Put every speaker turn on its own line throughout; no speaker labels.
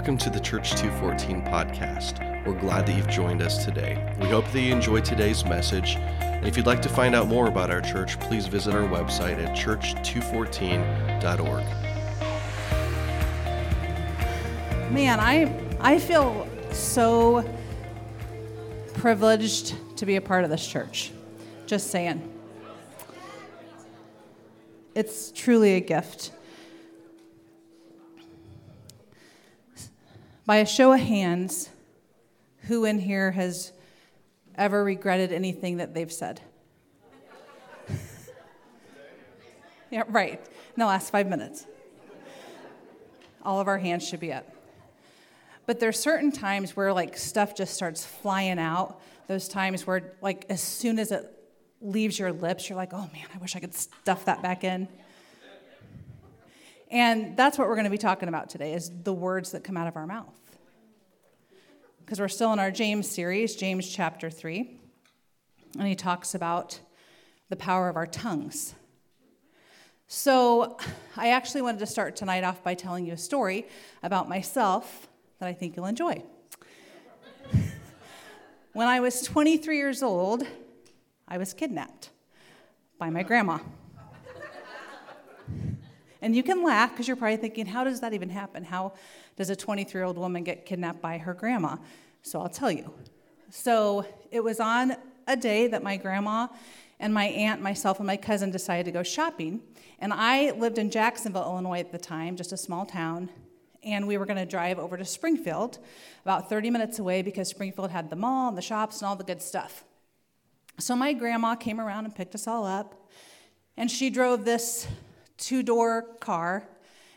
Welcome to the Church 214 podcast. We're glad that you've joined us today. We hope that you enjoyed today's message. And if you'd like to find out more about our church, please visit our website at church214.org.
Man, I I feel so privileged to be a part of this church. Just saying. It's truly a gift. By a show of hands, who in here has ever regretted anything that they've said? yeah, right. In the last five minutes. All of our hands should be up. But there's certain times where like stuff just starts flying out. Those times where like as soon as it leaves your lips, you're like, oh man, I wish I could stuff that back in. And that's what we're going to be talking about today is the words that come out of our mouth. Because we're still in our James series, James chapter 3. And he talks about the power of our tongues. So, I actually wanted to start tonight off by telling you a story about myself that I think you'll enjoy. when I was 23 years old, I was kidnapped by my grandma. And you can laugh because you're probably thinking, how does that even happen? How does a 23 year old woman get kidnapped by her grandma? So I'll tell you. So it was on a day that my grandma and my aunt, myself, and my cousin decided to go shopping. And I lived in Jacksonville, Illinois at the time, just a small town and we were going to drive over to Springfield, about 30 minutes away, because Springfield had the mall and the shops and all the good stuff. So my grandma came around and picked us all up, and she drove this two door car.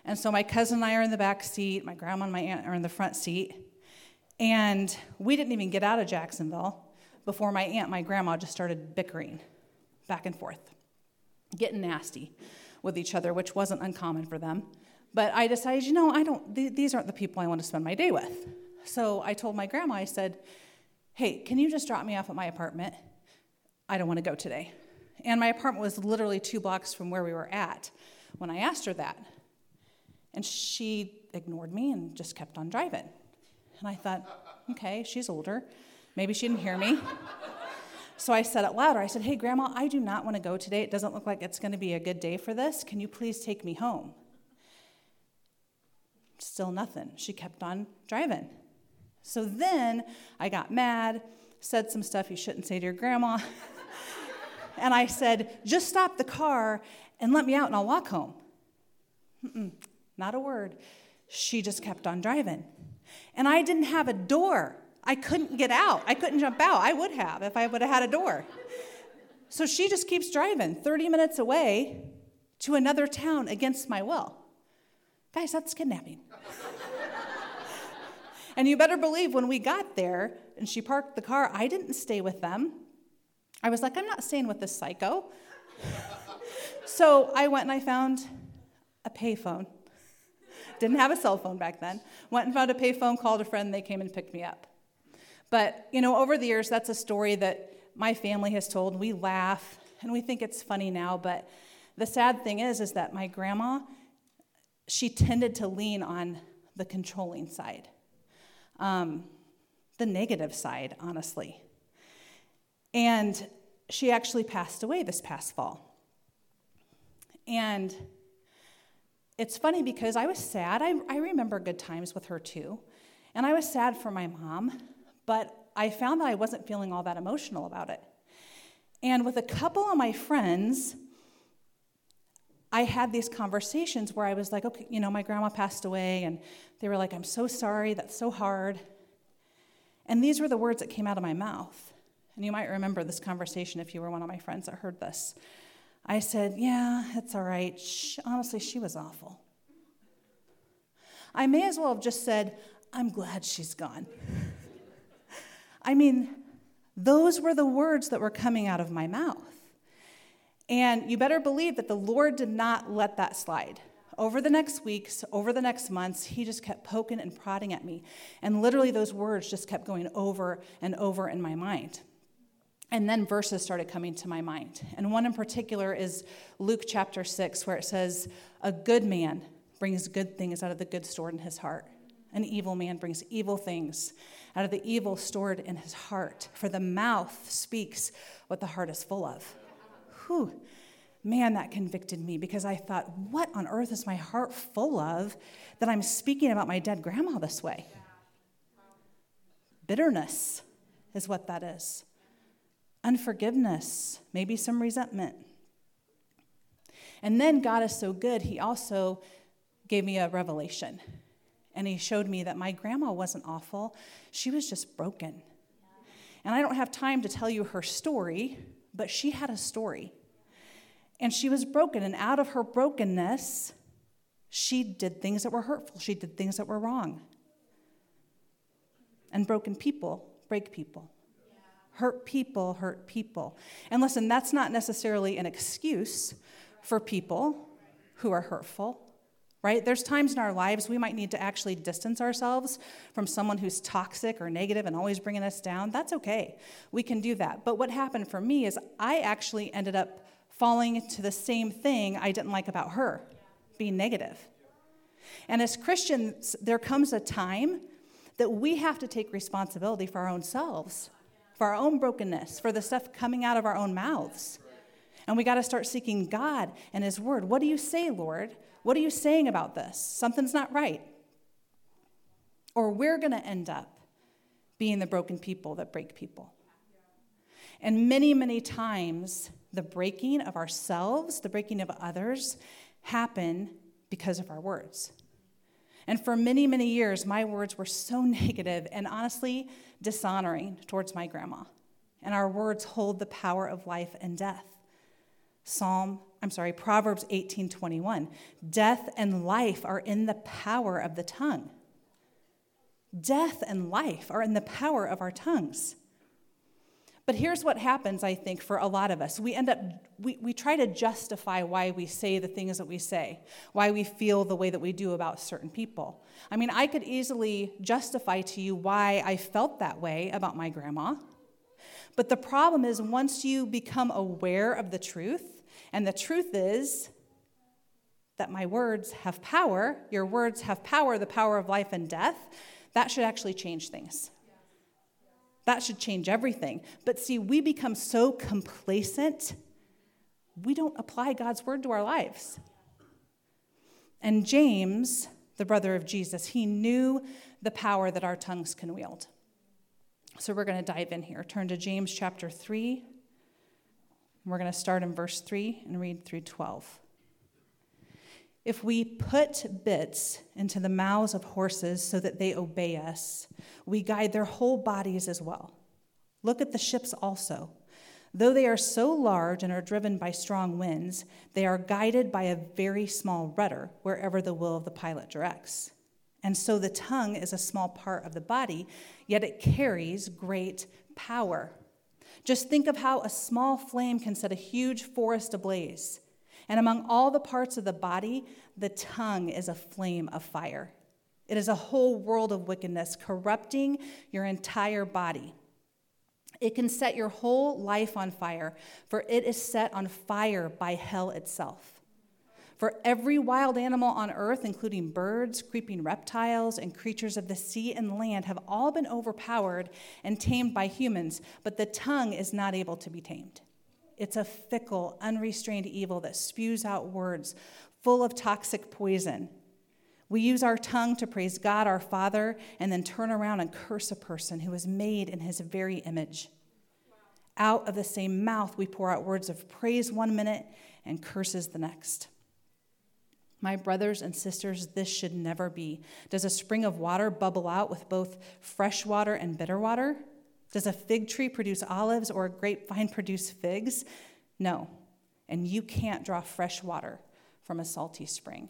And so my cousin and I are in the back seat, my grandma and my aunt are in the front seat. And we didn't even get out of Jacksonville before my aunt my grandma just started bickering back and forth, getting nasty with each other, which wasn't uncommon for them. But I decided, you know, I don't, th- these aren't the people I want to spend my day with. So I told my grandma, I said, hey, can you just drop me off at my apartment? I don't want to go today. And my apartment was literally two blocks from where we were at when I asked her that. And she ignored me and just kept on driving. And I thought, okay, she's older. Maybe she didn't hear me. So I said it louder. I said, hey, Grandma, I do not want to go today. It doesn't look like it's going to be a good day for this. Can you please take me home? Still nothing. She kept on driving. So then I got mad, said some stuff you shouldn't say to your grandma. and I said, just stop the car and let me out and I'll walk home. Mm-mm, not a word. She just kept on driving. And I didn't have a door. I couldn't get out. I couldn't jump out. I would have if I would have had a door. So she just keeps driving 30 minutes away to another town against my will. Guys, that's kidnapping. and you better believe when we got there and she parked the car, I didn't stay with them. I was like, I'm not staying with this psycho. so I went and I found a payphone. Didn't have a cell phone back then. Went and found a payphone, called a friend, they came and picked me up. But, you know, over the years, that's a story that my family has told. We laugh and we think it's funny now, but the sad thing is, is that my grandma she tended to lean on the controlling side, um, the negative side, honestly. And she actually passed away this past fall. And it's funny because I was sad. I, I remember good times with her too. And I was sad for my mom, but I found that I wasn't feeling all that emotional about it. And with a couple of my friends, I had these conversations where I was like, okay, you know, my grandma passed away, and they were like, I'm so sorry, that's so hard. And these were the words that came out of my mouth. And you might remember this conversation if you were one of my friends that heard this. I said, Yeah, it's all right. She, honestly, she was awful. I may as well have just said, I'm glad she's gone. I mean, those were the words that were coming out of my mouth. And you better believe that the Lord did not let that slide. Over the next weeks, over the next months, he just kept poking and prodding at me. And literally, those words just kept going over and over in my mind. And then verses started coming to my mind. And one in particular is Luke chapter 6, where it says, A good man brings good things out of the good stored in his heart. An evil man brings evil things out of the evil stored in his heart, for the mouth speaks what the heart is full of. Whew. Man, that convicted me because I thought, what on earth is my heart full of that I'm speaking about my dead grandma this way? Bitterness is what that is. Unforgiveness, maybe some resentment. And then God is so good, He also gave me a revelation. And He showed me that my grandma wasn't awful, she was just broken. And I don't have time to tell you her story, but she had a story. And she was broken, and out of her brokenness, she did things that were hurtful, she did things that were wrong. And broken people break people. Hurt people hurt people. And listen, that's not necessarily an excuse for people who are hurtful, right? There's times in our lives we might need to actually distance ourselves from someone who's toxic or negative and always bringing us down. That's okay. We can do that. But what happened for me is I actually ended up falling to the same thing I didn't like about her, being negative. And as Christians, there comes a time that we have to take responsibility for our own selves, for our own brokenness, for the stuff coming out of our own mouths. And we got to start seeking God and His Word. What do you say, Lord? What are you saying about this? Something's not right. Or we're going to end up being the broken people that break people. And many, many times, the breaking of ourselves, the breaking of others, happen because of our words. And for many, many years, my words were so negative and honestly dishonoring towards my grandma. And our words hold the power of life and death. Psalm, I'm sorry, Proverbs 18:21. Death and life are in the power of the tongue. Death and life are in the power of our tongues. But here's what happens, I think, for a lot of us. We end up, we, we try to justify why we say the things that we say, why we feel the way that we do about certain people. I mean, I could easily justify to you why I felt that way about my grandma. But the problem is, once you become aware of the truth, and the truth is that my words have power, your words have power, the power of life and death, that should actually change things. That should change everything. But see, we become so complacent, we don't apply God's word to our lives. And James, the brother of Jesus, he knew the power that our tongues can wield. So we're going to dive in here. Turn to James chapter 3. We're going to start in verse 3 and read through 12. If we put bits into the mouths of horses so that they obey us, we guide their whole bodies as well. Look at the ships also. Though they are so large and are driven by strong winds, they are guided by a very small rudder wherever the will of the pilot directs. And so the tongue is a small part of the body, yet it carries great power. Just think of how a small flame can set a huge forest ablaze. And among all the parts of the body, the tongue is a flame of fire. It is a whole world of wickedness, corrupting your entire body. It can set your whole life on fire, for it is set on fire by hell itself. For every wild animal on earth, including birds, creeping reptiles, and creatures of the sea and land, have all been overpowered and tamed by humans, but the tongue is not able to be tamed. It's a fickle, unrestrained evil that spews out words full of toxic poison. We use our tongue to praise God, our Father, and then turn around and curse a person who is made in his very image. Out of the same mouth, we pour out words of praise one minute and curses the next. My brothers and sisters, this should never be. Does a spring of water bubble out with both fresh water and bitter water? Does a fig tree produce olives or a grapevine produce figs? No. And you can't draw fresh water from a salty spring.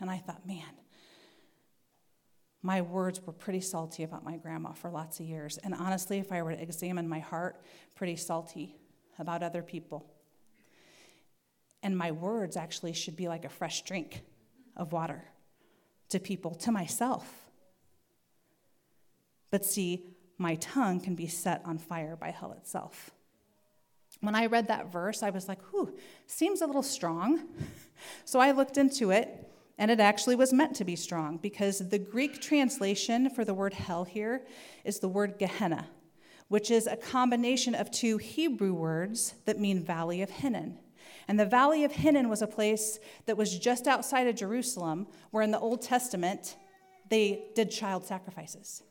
And I thought, man, my words were pretty salty about my grandma for lots of years. And honestly, if I were to examine my heart, pretty salty about other people. And my words actually should be like a fresh drink of water to people, to myself. But see, my tongue can be set on fire by hell itself. When I read that verse, I was like, whew, seems a little strong. So I looked into it, And it actually was meant to be strong because the Greek translation for the word hell here is the word Gehenna, which is a combination of two Hebrew words that mean Valley of Hinnom. And the Valley of Hinnom was a place that was just outside of Jerusalem, where in the Old Testament they did child sacrifices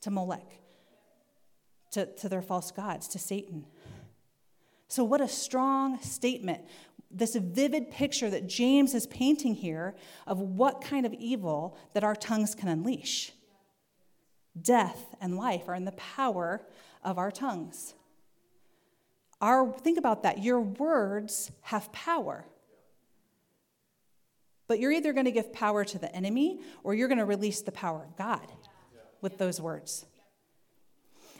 to Molech, to, to their false gods, to Satan. So, what a strong statement. This vivid picture that James is painting here of what kind of evil that our tongues can unleash. Death and life are in the power of our tongues. Our, think about that. Your words have power. But you're either going to give power to the enemy or you're going to release the power of God with those words.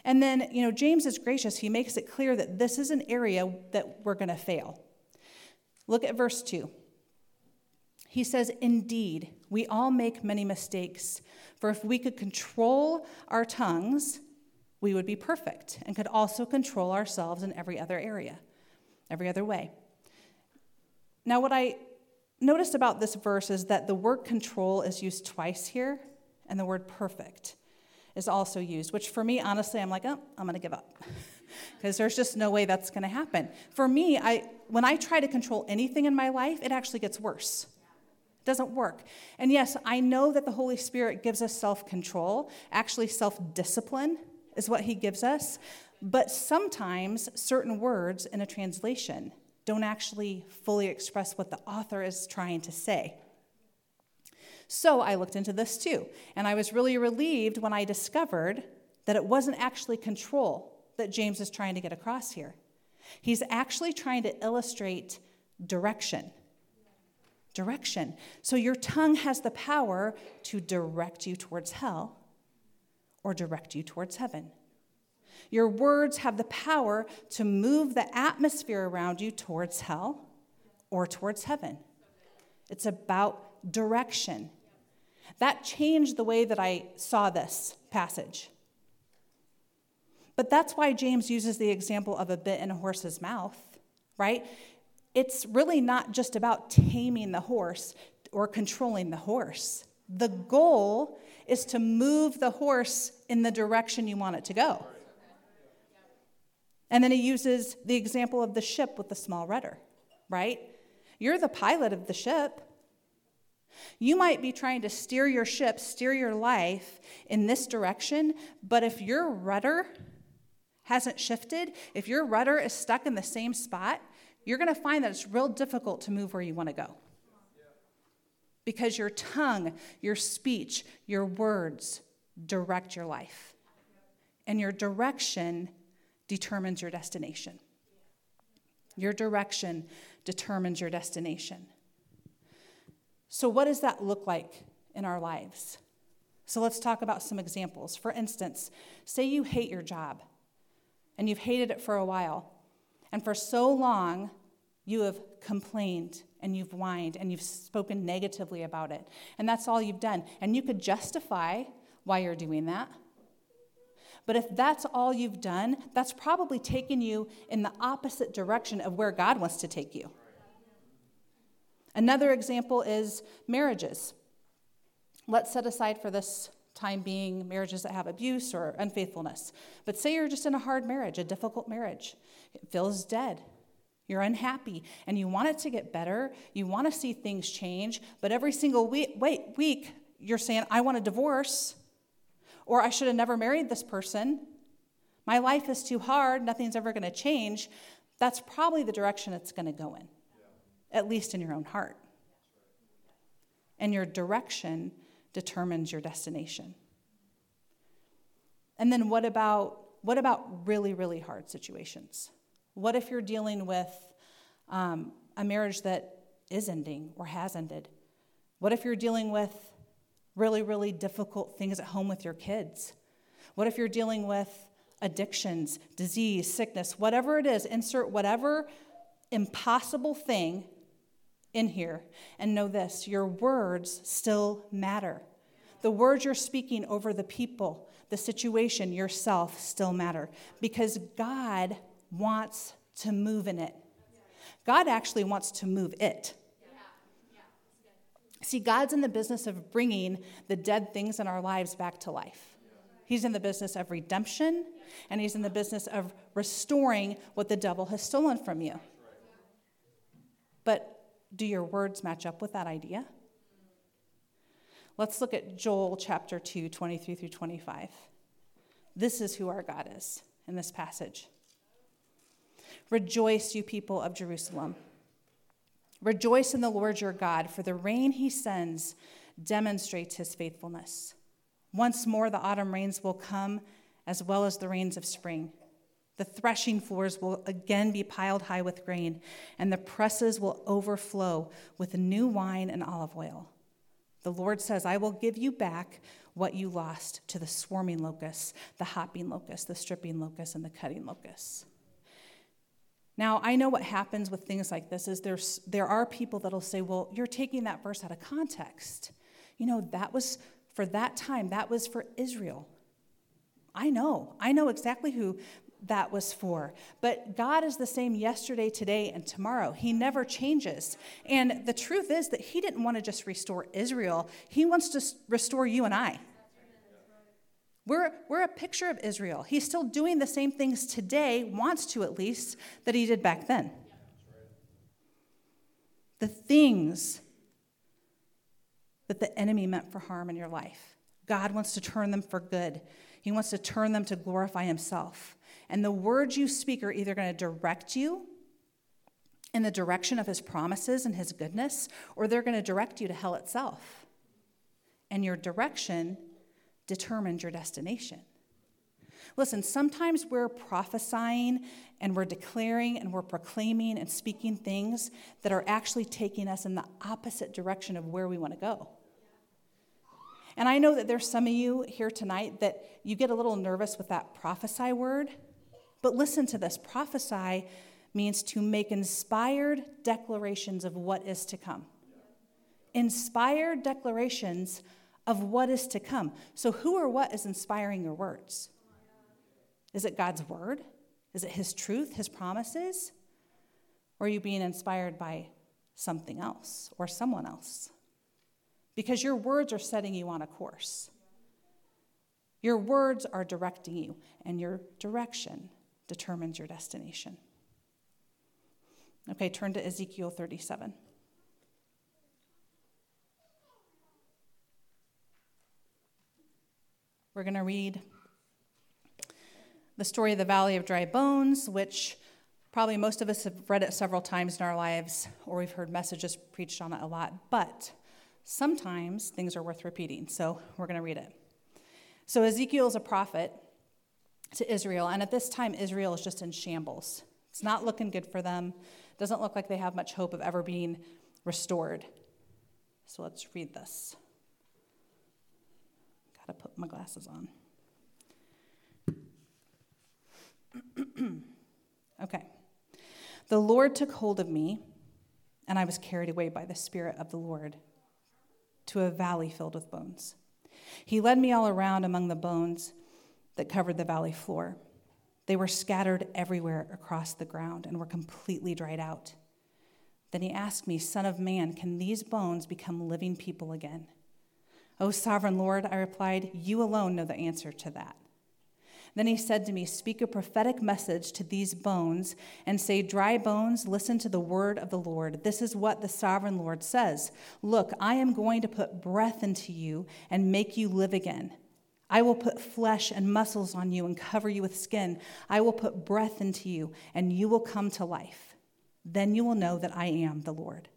And then, you know, James is gracious. He makes it clear that this is an area that we're going to fail. Look at verse 2. He says, Indeed, we all make many mistakes, for if we could control our tongues, we would be perfect and could also control ourselves in every other area, every other way. Now, what I noticed about this verse is that the word control is used twice here, and the word perfect is also used, which for me, honestly, I'm like, oh, I'm going to give up. Because there's just no way that's going to happen. For me, I, when I try to control anything in my life, it actually gets worse. It doesn't work. And yes, I know that the Holy Spirit gives us self control, actually, self discipline is what he gives us. But sometimes certain words in a translation don't actually fully express what the author is trying to say. So I looked into this too, and I was really relieved when I discovered that it wasn't actually control that James is trying to get across here. He's actually trying to illustrate direction. Direction. So your tongue has the power to direct you towards hell or direct you towards heaven. Your words have the power to move the atmosphere around you towards hell or towards heaven. It's about direction. That changed the way that I saw this passage. But that's why James uses the example of a bit in a horse's mouth, right? It's really not just about taming the horse or controlling the horse. The goal is to move the horse in the direction you want it to go. And then he uses the example of the ship with the small rudder, right? You're the pilot of the ship. You might be trying to steer your ship, steer your life in this direction, but if your rudder hasn't shifted, if your rudder is stuck in the same spot, you're going to find that it's real difficult to move where you want to go because your tongue, your speech, your words direct your life. And your direction determines your destination. Your direction determines your destination. So, what does that look like in our lives? So, let's talk about some examples. For instance, say you hate your job and you've hated it for a while, and for so long you have complained and you've whined and you've spoken negatively about it. And that's all you've done. And you could justify why you're doing that. But if that's all you've done, that's probably taken you in the opposite direction of where God wants to take you. Another example is marriages. Let's set aside for this time being marriages that have abuse or unfaithfulness. But say you're just in a hard marriage, a difficult marriage. It feels dead. You're unhappy and you want it to get better. You want to see things change, but every single week, wait, week you're saying, I want a divorce, or I should have never married this person. My life is too hard, nothing's ever going to change. That's probably the direction it's going to go in, at least in your own heart. And your direction determines your destination. And then what about what about really really hard situations? What if you're dealing with um, a marriage that is ending or has ended? What if you're dealing with really, really difficult things at home with your kids? What if you're dealing with addictions, disease, sickness, whatever it is? Insert whatever impossible thing in here and know this your words still matter. The words you're speaking over the people, the situation, yourself still matter because God wants to move in it. God actually wants to move it. See, God's in the business of bringing the dead things in our lives back to life. He's in the business of redemption, and He's in the business of restoring what the devil has stolen from you. But do your words match up with that idea? Let's look at Joel chapter 2, 23 through 25. This is who our God is in this passage. Rejoice, you people of Jerusalem. Rejoice in the Lord your God, for the rain he sends demonstrates his faithfulness. Once more, the autumn rains will come, as well as the rains of spring. The threshing floors will again be piled high with grain, and the presses will overflow with new wine and olive oil. The Lord says, I will give you back what you lost to the swarming locusts, the hopping locusts, the stripping locusts, and the cutting locusts. Now, I know what happens with things like this is there's, there are people that'll say, well, you're taking that verse out of context. You know, that was for that time, that was for Israel. I know. I know exactly who that was for. But God is the same yesterday, today, and tomorrow. He never changes. And the truth is that He didn't want to just restore Israel, He wants to restore you and I. We're, we're a picture of Israel. He's still doing the same things today, wants to at least, that he did back then. The things that the enemy meant for harm in your life, God wants to turn them for good. He wants to turn them to glorify himself. And the words you speak are either going to direct you in the direction of his promises and his goodness, or they're going to direct you to hell itself. And your direction determines your destination. Listen, sometimes we're prophesying and we're declaring and we're proclaiming and speaking things that are actually taking us in the opposite direction of where we want to go. And I know that there's some of you here tonight that you get a little nervous with that prophesy word. But listen to this prophesy means to make inspired declarations of what is to come. Inspired declarations of what is to come. So, who or what is inspiring your words? Is it God's word? Is it His truth, His promises? Or are you being inspired by something else or someone else? Because your words are setting you on a course. Your words are directing you, and your direction determines your destination. Okay, turn to Ezekiel 37. We're going to read the story of the Valley of Dry Bones, which probably most of us have read it several times in our lives, or we've heard messages preached on it a lot, but sometimes things are worth repeating, so we're going to read it. So, Ezekiel is a prophet to Israel, and at this time, Israel is just in shambles. It's not looking good for them. It doesn't look like they have much hope of ever being restored. So, let's read this Got to put my glasses on. okay. The Lord took hold of me, and I was carried away by the Spirit of the Lord to a valley filled with bones. He led me all around among the bones that covered the valley floor. They were scattered everywhere across the ground and were completely dried out. Then he asked me, Son of man, can these bones become living people again? O sovereign Lord, I replied, you alone know the answer to that. Then he said to me, Speak a prophetic message to these bones and say, Dry bones, listen to the word of the Lord. This is what the sovereign Lord says Look, I am going to put breath into you and make you live again. I will put flesh and muscles on you and cover you with skin. I will put breath into you, and you will come to life. Then you will know that I am the Lord.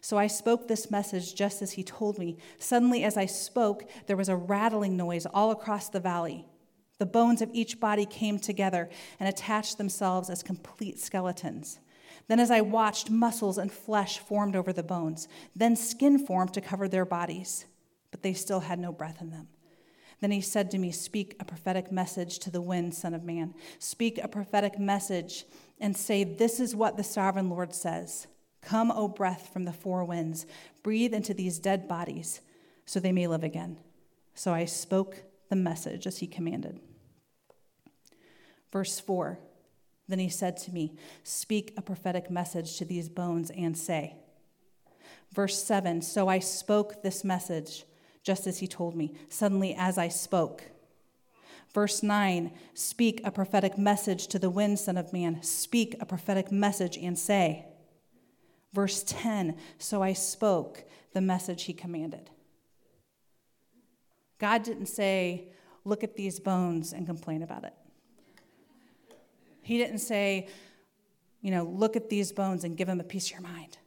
So I spoke this message just as he told me. Suddenly, as I spoke, there was a rattling noise all across the valley. The bones of each body came together and attached themselves as complete skeletons. Then, as I watched, muscles and flesh formed over the bones. Then skin formed to cover their bodies, but they still had no breath in them. Then he said to me, Speak a prophetic message to the wind, Son of Man. Speak a prophetic message and say, This is what the sovereign Lord says. Come, O breath from the four winds, breathe into these dead bodies so they may live again. So I spoke the message as he commanded. Verse 4 Then he said to me, Speak a prophetic message to these bones and say, Verse 7 So I spoke this message just as he told me, suddenly as I spoke. Verse 9 Speak a prophetic message to the wind, Son of Man. Speak a prophetic message and say. Verse 10 So I spoke the message he commanded. God didn't say, Look at these bones and complain about it. He didn't say, You know, look at these bones and give them a piece of your mind.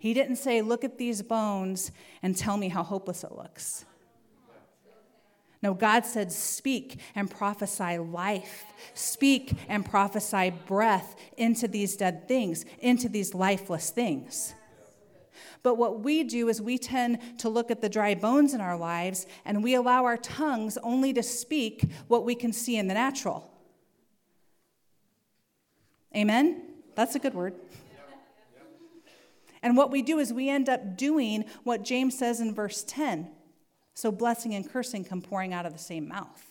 He didn't say, Look at these bones and tell me how hopeless it looks. No, God said, Speak and prophesy life. Speak and prophesy breath into these dead things, into these lifeless things. But what we do is we tend to look at the dry bones in our lives and we allow our tongues only to speak what we can see in the natural. Amen? That's a good word. And what we do is we end up doing what James says in verse 10. So blessing and cursing come pouring out of the same mouth.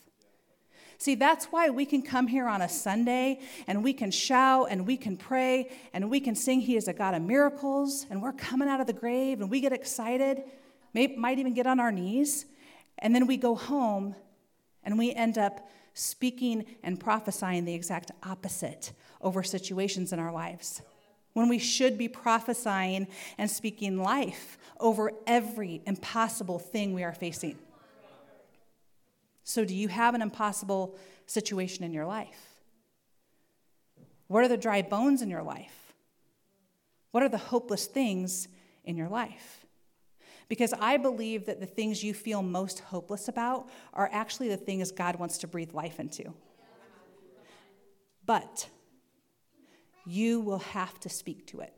See, that's why we can come here on a Sunday and we can shout and we can pray and we can sing, He is a God of miracles, and we're coming out of the grave and we get excited, may, might even get on our knees. And then we go home and we end up speaking and prophesying the exact opposite over situations in our lives when we should be prophesying and speaking life over every impossible thing we are facing. So, do you have an impossible situation in your life? What are the dry bones in your life? What are the hopeless things in your life? Because I believe that the things you feel most hopeless about are actually the things God wants to breathe life into. But you will have to speak to it.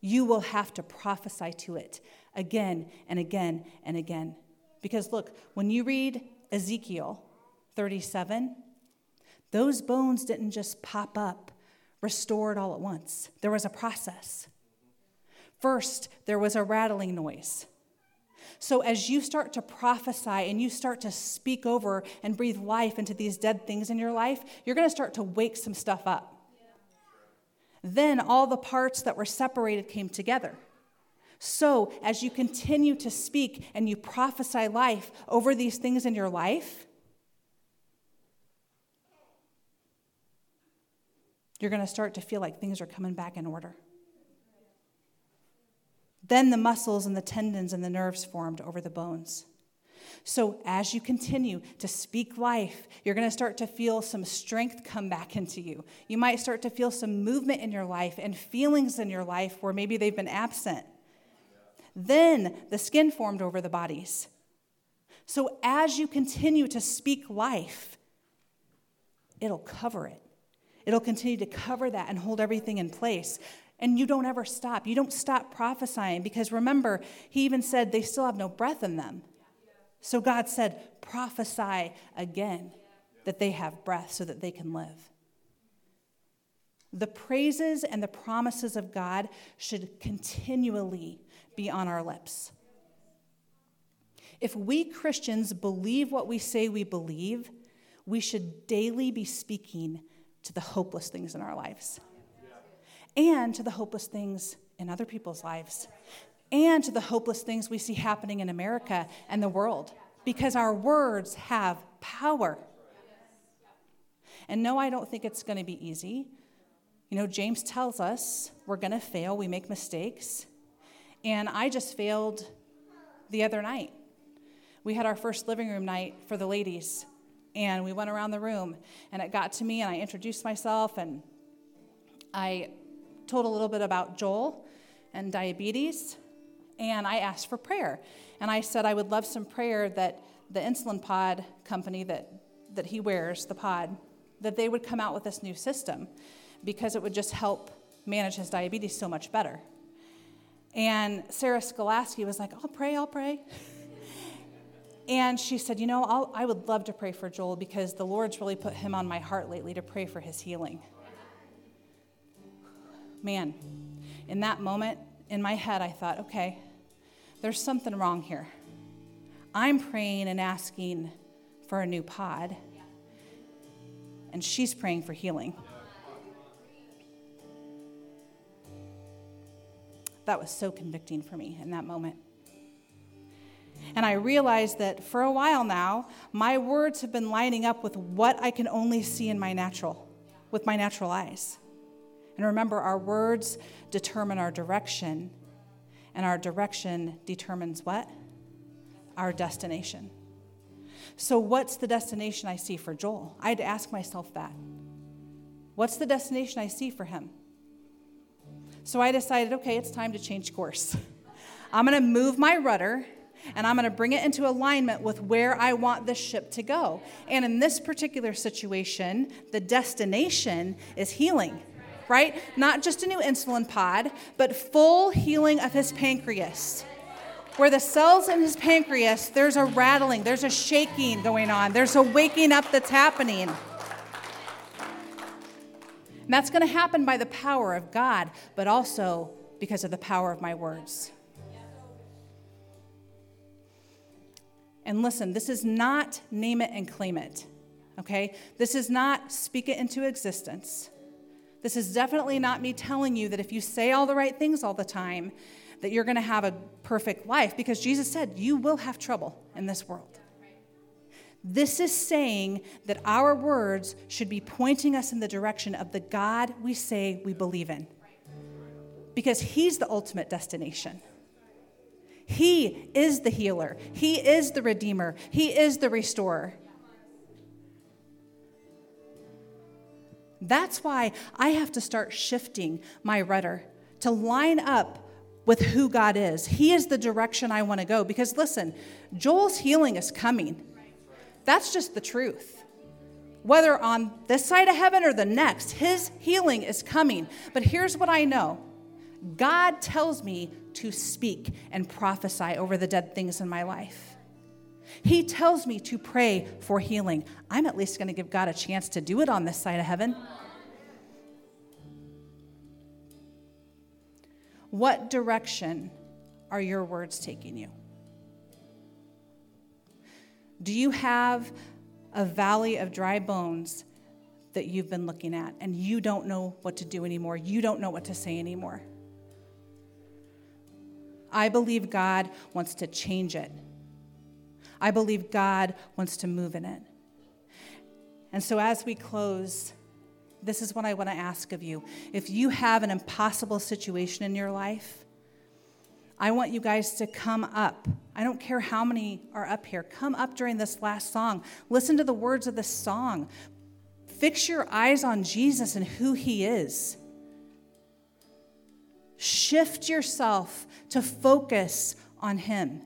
You will have to prophesy to it again and again and again. Because look, when you read Ezekiel 37, those bones didn't just pop up, restored all at once. There was a process. First, there was a rattling noise. So, as you start to prophesy and you start to speak over and breathe life into these dead things in your life, you're going to start to wake some stuff up. Then all the parts that were separated came together. So, as you continue to speak and you prophesy life over these things in your life, you're going to start to feel like things are coming back in order. Then the muscles and the tendons and the nerves formed over the bones. So, as you continue to speak life, you're going to start to feel some strength come back into you. You might start to feel some movement in your life and feelings in your life where maybe they've been absent. Then the skin formed over the bodies. So, as you continue to speak life, it'll cover it. It'll continue to cover that and hold everything in place. And you don't ever stop. You don't stop prophesying because remember, he even said they still have no breath in them. So God said, prophesy again that they have breath so that they can live. The praises and the promises of God should continually be on our lips. If we Christians believe what we say we believe, we should daily be speaking to the hopeless things in our lives and to the hopeless things in other people's lives and to the hopeless things we see happening in America and the world because our words have power. And no, I don't think it's going to be easy. You know, James tells us we're going to fail, we make mistakes. And I just failed the other night. We had our first living room night for the ladies, and we went around the room, and it got to me, and I introduced myself, and I told a little bit about Joel and diabetes, and I asked for prayer. And I said I would love some prayer that the insulin pod company that, that he wears, the pod, that they would come out with this new system because it would just help manage his diabetes so much better. And Sarah Skolaski was like, I'll pray, I'll pray. and she said, You know, I'll, I would love to pray for Joel because the Lord's really put him on my heart lately to pray for his healing. Man, in that moment, in my head, I thought, okay, there's something wrong here. I'm praying and asking for a new pod, and she's praying for healing. That was so convicting for me in that moment. And I realized that for a while now, my words have been lining up with what I can only see in my natural, with my natural eyes. And remember, our words determine our direction, and our direction determines what? Our destination. So, what's the destination I see for Joel? I had to ask myself that. What's the destination I see for him? So I decided, okay, it's time to change course. I'm going to move my rudder and I'm going to bring it into alignment with where I want the ship to go. And in this particular situation, the destination is healing, right? Not just a new insulin pod, but full healing of his pancreas. Where the cells in his pancreas, there's a rattling, there's a shaking going on, there's a waking up that's happening. And that's going to happen by the power of God, but also because of the power of my words. And listen, this is not name it and claim it, okay? This is not speak it into existence. This is definitely not me telling you that if you say all the right things all the time, that you're going to have a perfect life because Jesus said you will have trouble in this world. This is saying that our words should be pointing us in the direction of the God we say we believe in. Because He's the ultimate destination. He is the healer, He is the redeemer, He is the restorer. That's why I have to start shifting my rudder to line up with who God is. He is the direction I want to go. Because listen, Joel's healing is coming. That's just the truth. Whether on this side of heaven or the next, his healing is coming. But here's what I know God tells me to speak and prophesy over the dead things in my life. He tells me to pray for healing. I'm at least going to give God a chance to do it on this side of heaven. What direction are your words taking you? Do you have a valley of dry bones that you've been looking at and you don't know what to do anymore? You don't know what to say anymore? I believe God wants to change it. I believe God wants to move in it. And so, as we close, this is what I want to ask of you. If you have an impossible situation in your life, I want you guys to come up. I don't care how many are up here. Come up during this last song. Listen to the words of this song. Fix your eyes on Jesus and who he is. Shift yourself to focus on him.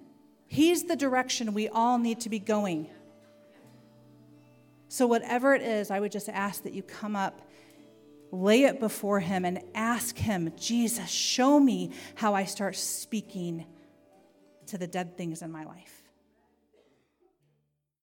He's the direction we all need to be going. So, whatever it is, I would just ask that you come up lay it before Him and ask Him, Jesus, show me how I start speaking to the dead things in my life.